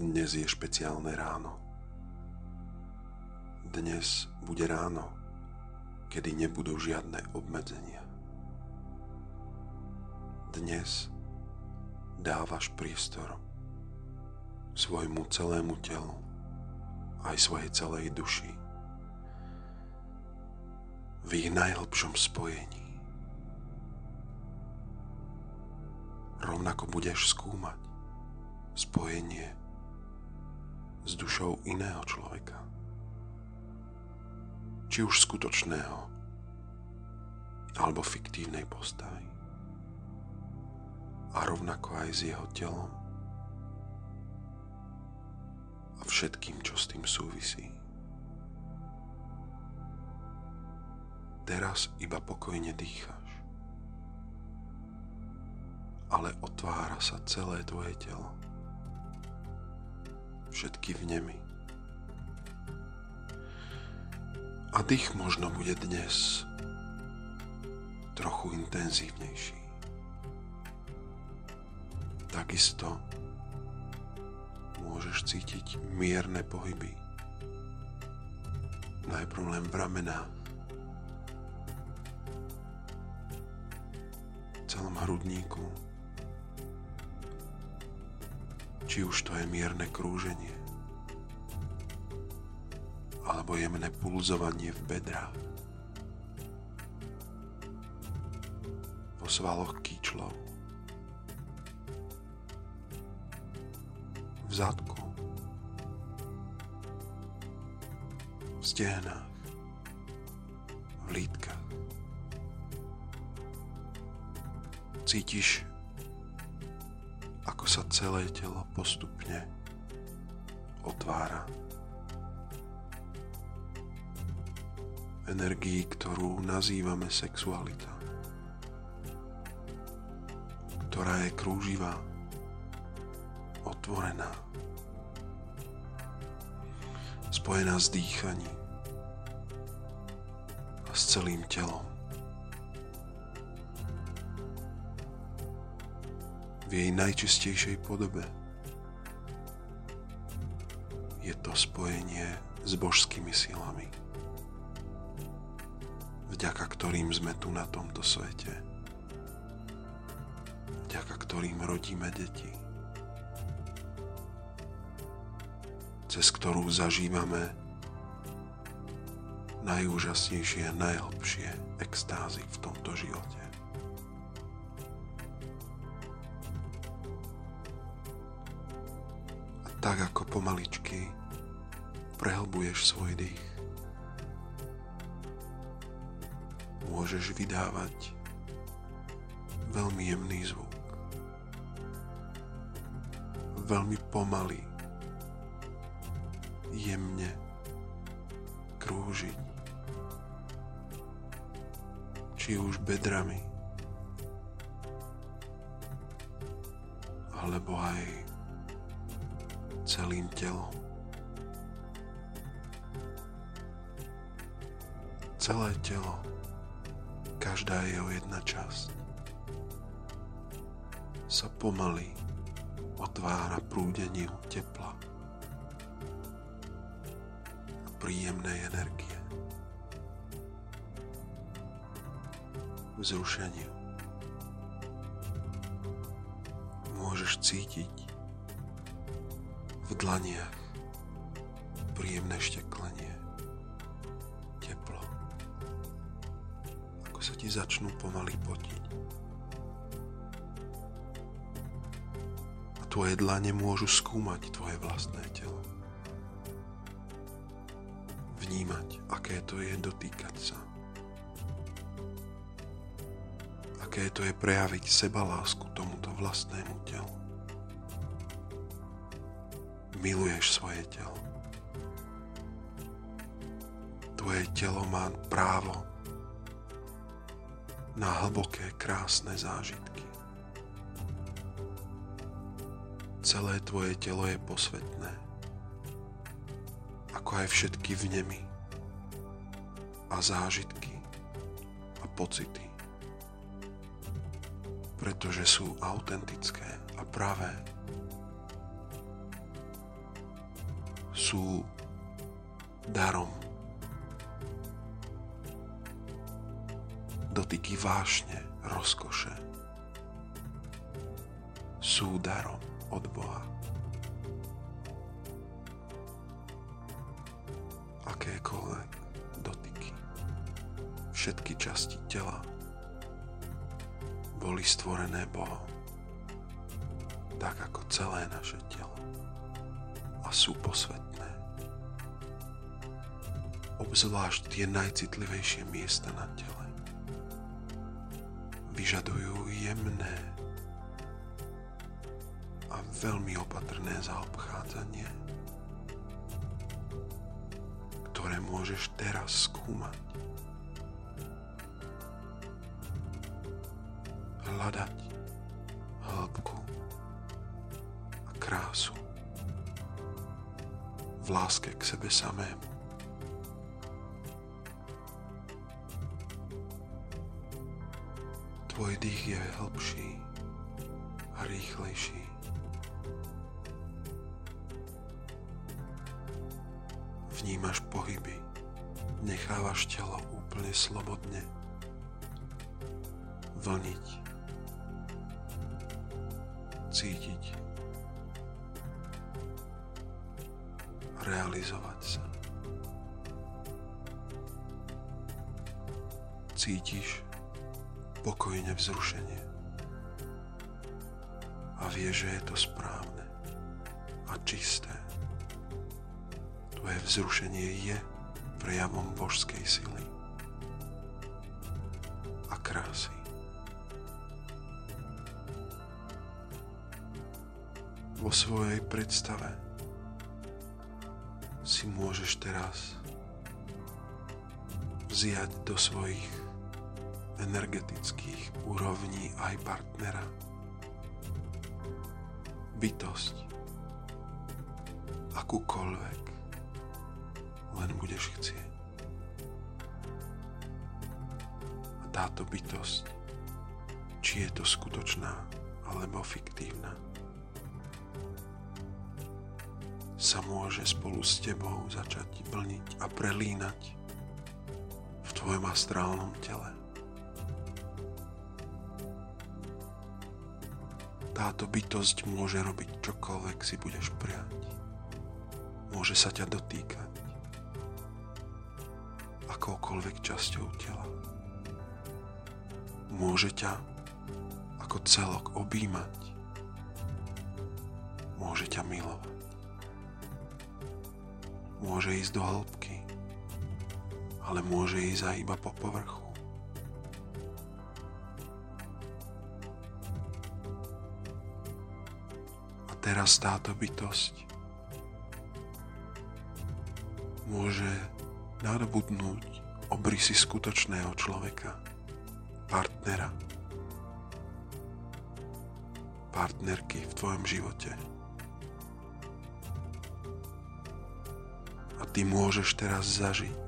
Dnes je špeciálne ráno. Dnes bude ráno, kedy nebudú žiadne obmedzenia. Dnes dávaš priestor svojmu celému telu, aj svojej celej duši v ich najhlbšom spojení. Rovnako budeš skúmať spojenie s dušou iného človeka. Či už skutočného, alebo fiktívnej postavy. A rovnako aj s jeho telom a všetkým, čo s tým súvisí. Teraz iba pokojne dýcháš. Ale otvára sa celé tvoje telo všetky vnemy. A dých možno bude dnes trochu intenzívnejší. Takisto môžeš cítiť mierne pohyby. Najprv len v ramenách, celom hrudníku, či už to je mierne krúženie. Alebo jemné pulzovanie v bedrách, vo svaloch kýčlov, v zadku, v stehnách, v lítkach. Cítiš sa celé telo postupne otvára. Energii, ktorú nazývame sexualita, ktorá je krúživá, otvorená, spojená s dýchaním a s celým telom. V jej najčistejšej podobe. Je to spojenie s božskými silami, vďaka ktorým sme tu na tomto svete, vďaka ktorým rodíme deti, cez ktorú zažívame najúžasnejšie a najhlbšie extázy v tomto živote. Tak ako pomaličky prehlbuješ svoj dých. Môžeš vydávať veľmi jemný zvuk. Veľmi pomaly, jemne krúžiť. Či už bedrami, alebo aj celým telom. Celé telo, každá jeho jedna časť sa pomaly otvára prúdeniu tepla a príjemnej energie. Vzrušeniu. Môžeš cítiť v dlaniach príjemné šteklenie, teplo, ako sa ti začnú pomaly potiť. A tvoje dlane môžu skúmať tvoje vlastné telo. Vnímať, aké to je dotýkať sa. Aké to je prejaviť seba lásku tomuto vlastnému telu miluješ svoje telo. Tvoje telo má právo na hlboké, krásne zážitky. Celé tvoje telo je posvetné, ako aj všetky vnemy a zážitky a pocity, pretože sú autentické a pravé sú darom. Dotyky vášne, rozkoše sú darom od Boha. Akékoľvek dotyky, všetky časti tela boli stvorené Bohom, tak ako celé naše telo a sú posvetné. Obzvlášť tie najcitlivejšie miesta na tele vyžadujú jemné a veľmi opatrné zaobchádzanie, ktoré môžeš teraz skúmať hľadať hĺbku a krásu v láske k sebe samému. Tvoj dých je hĺbší a rýchlejší. Vnímaš pohyby, nechávaš telo úplne slobodne vlniť cítiť, realizovať sa. Cítiš pokojne vzrušenie a vieš, že je to správne a čisté. Tvoje vzrušenie je prejavom božskej sily a krásy. vo svojej predstave si môžeš teraz vziať do svojich energetických úrovní aj partnera. Bytosť. Akúkoľvek. Len budeš chcieť. A táto bytosť, či je to skutočná alebo fiktívna, sa môže spolu s tebou začať vlniť a prelínať v tvojom astrálnom tele. Táto bytosť môže robiť čokoľvek si budeš prijať. Môže sa ťa dotýkať akoukoľvek časťou tela. Môže ťa ako celok objímať. Môže ťa milovať môže ísť do hĺbky, ale môže ísť aj iba po povrchu. Teraz táto bytosť môže nadobudnúť obrysy skutočného človeka, partnera, partnerky v tvojom živote. ty môžeš teraz zažiť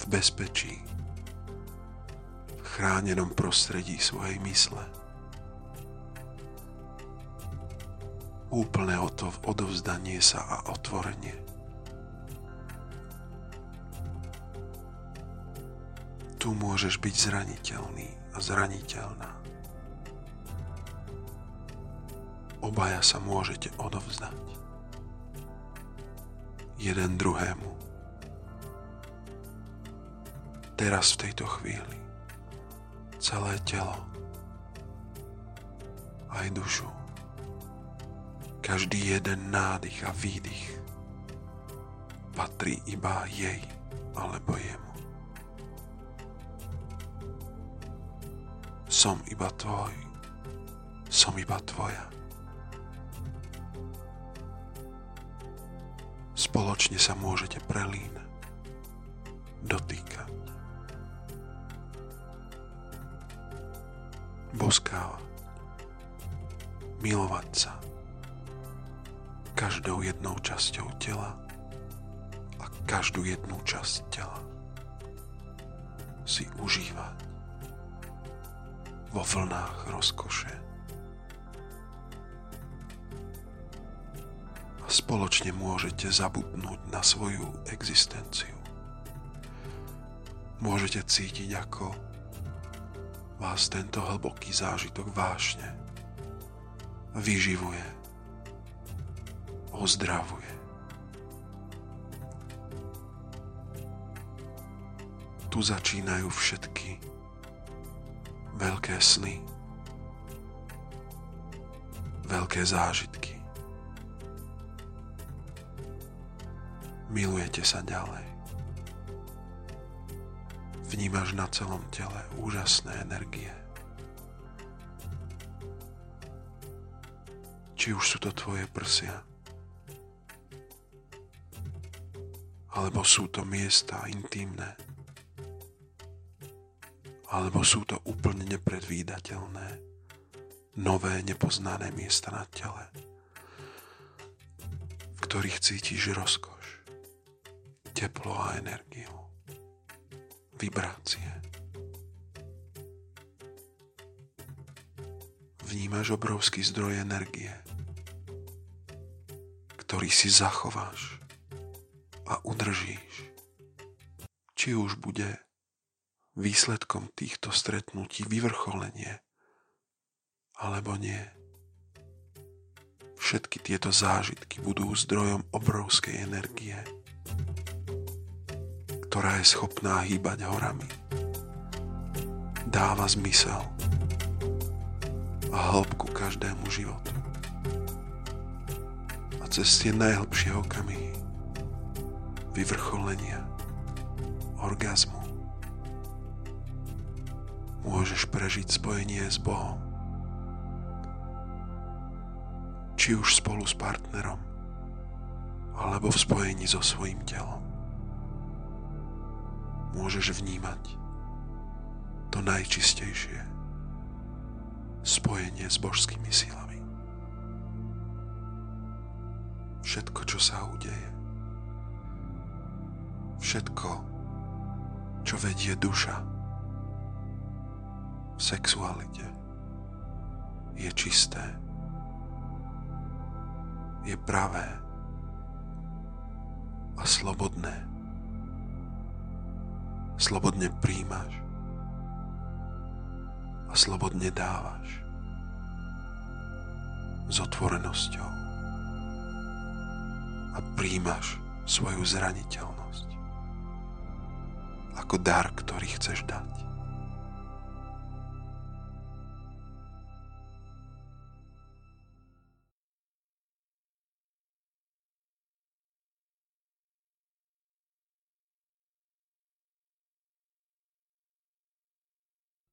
v bezpečí, v chránenom prostredí svojej mysle. Úplné odovzdanie sa a otvorenie. Tu môžeš byť zraniteľný a zraniteľná. Obaja sa môžete odovzdať jeden druhému. Teraz v tejto chvíli celé telo, aj dušu, každý jeden nádych a výdych patrí iba jej alebo jemu. Som iba tvoj, som iba tvoja. Spoločne sa môžete prelínať, dotýkať, boskávať, milovať sa každou jednou časťou tela a každú jednu časť tela si užívať vo vlnách rozkoše. spoločne môžete zabudnúť na svoju existenciu. Môžete cítiť, ako vás tento hlboký zážitok vášne vyživuje, ozdravuje. Tu začínajú všetky veľké sny, veľké zážitky. Milujete sa ďalej. Vnímaš na celom tele úžasné energie. Či už sú to tvoje prsia, alebo sú to miesta intimné, alebo sú to úplne nepredvídateľné, nové nepoznané miesta na tele, v ktorých cítiš rozkoš, teplo a energiu, vibrácie. Vnímaš obrovský zdroj energie, ktorý si zachováš a udržíš. Či už bude výsledkom týchto stretnutí vyvrcholenie alebo nie. Všetky tieto zážitky budú zdrojom obrovskej energie, ktorá je schopná hýbať horami. Dáva zmysel a hĺbku každému životu. A cez tie najhlbšie okamihy vyvrcholenia, orgazmu, môžeš prežiť spojenie s Bohom. Či už spolu s partnerom, alebo v spojení so svojím telom. Môžeš vnímať to najčistejšie spojenie s božskými silami. Všetko, čo sa udeje, všetko, čo vedie duša, v sexualite je čisté, je pravé a slobodné. Slobodne príjmaš a slobodne dávaš s otvorenosťou a príjmaš svoju zraniteľnosť ako dar, ktorý chceš dať.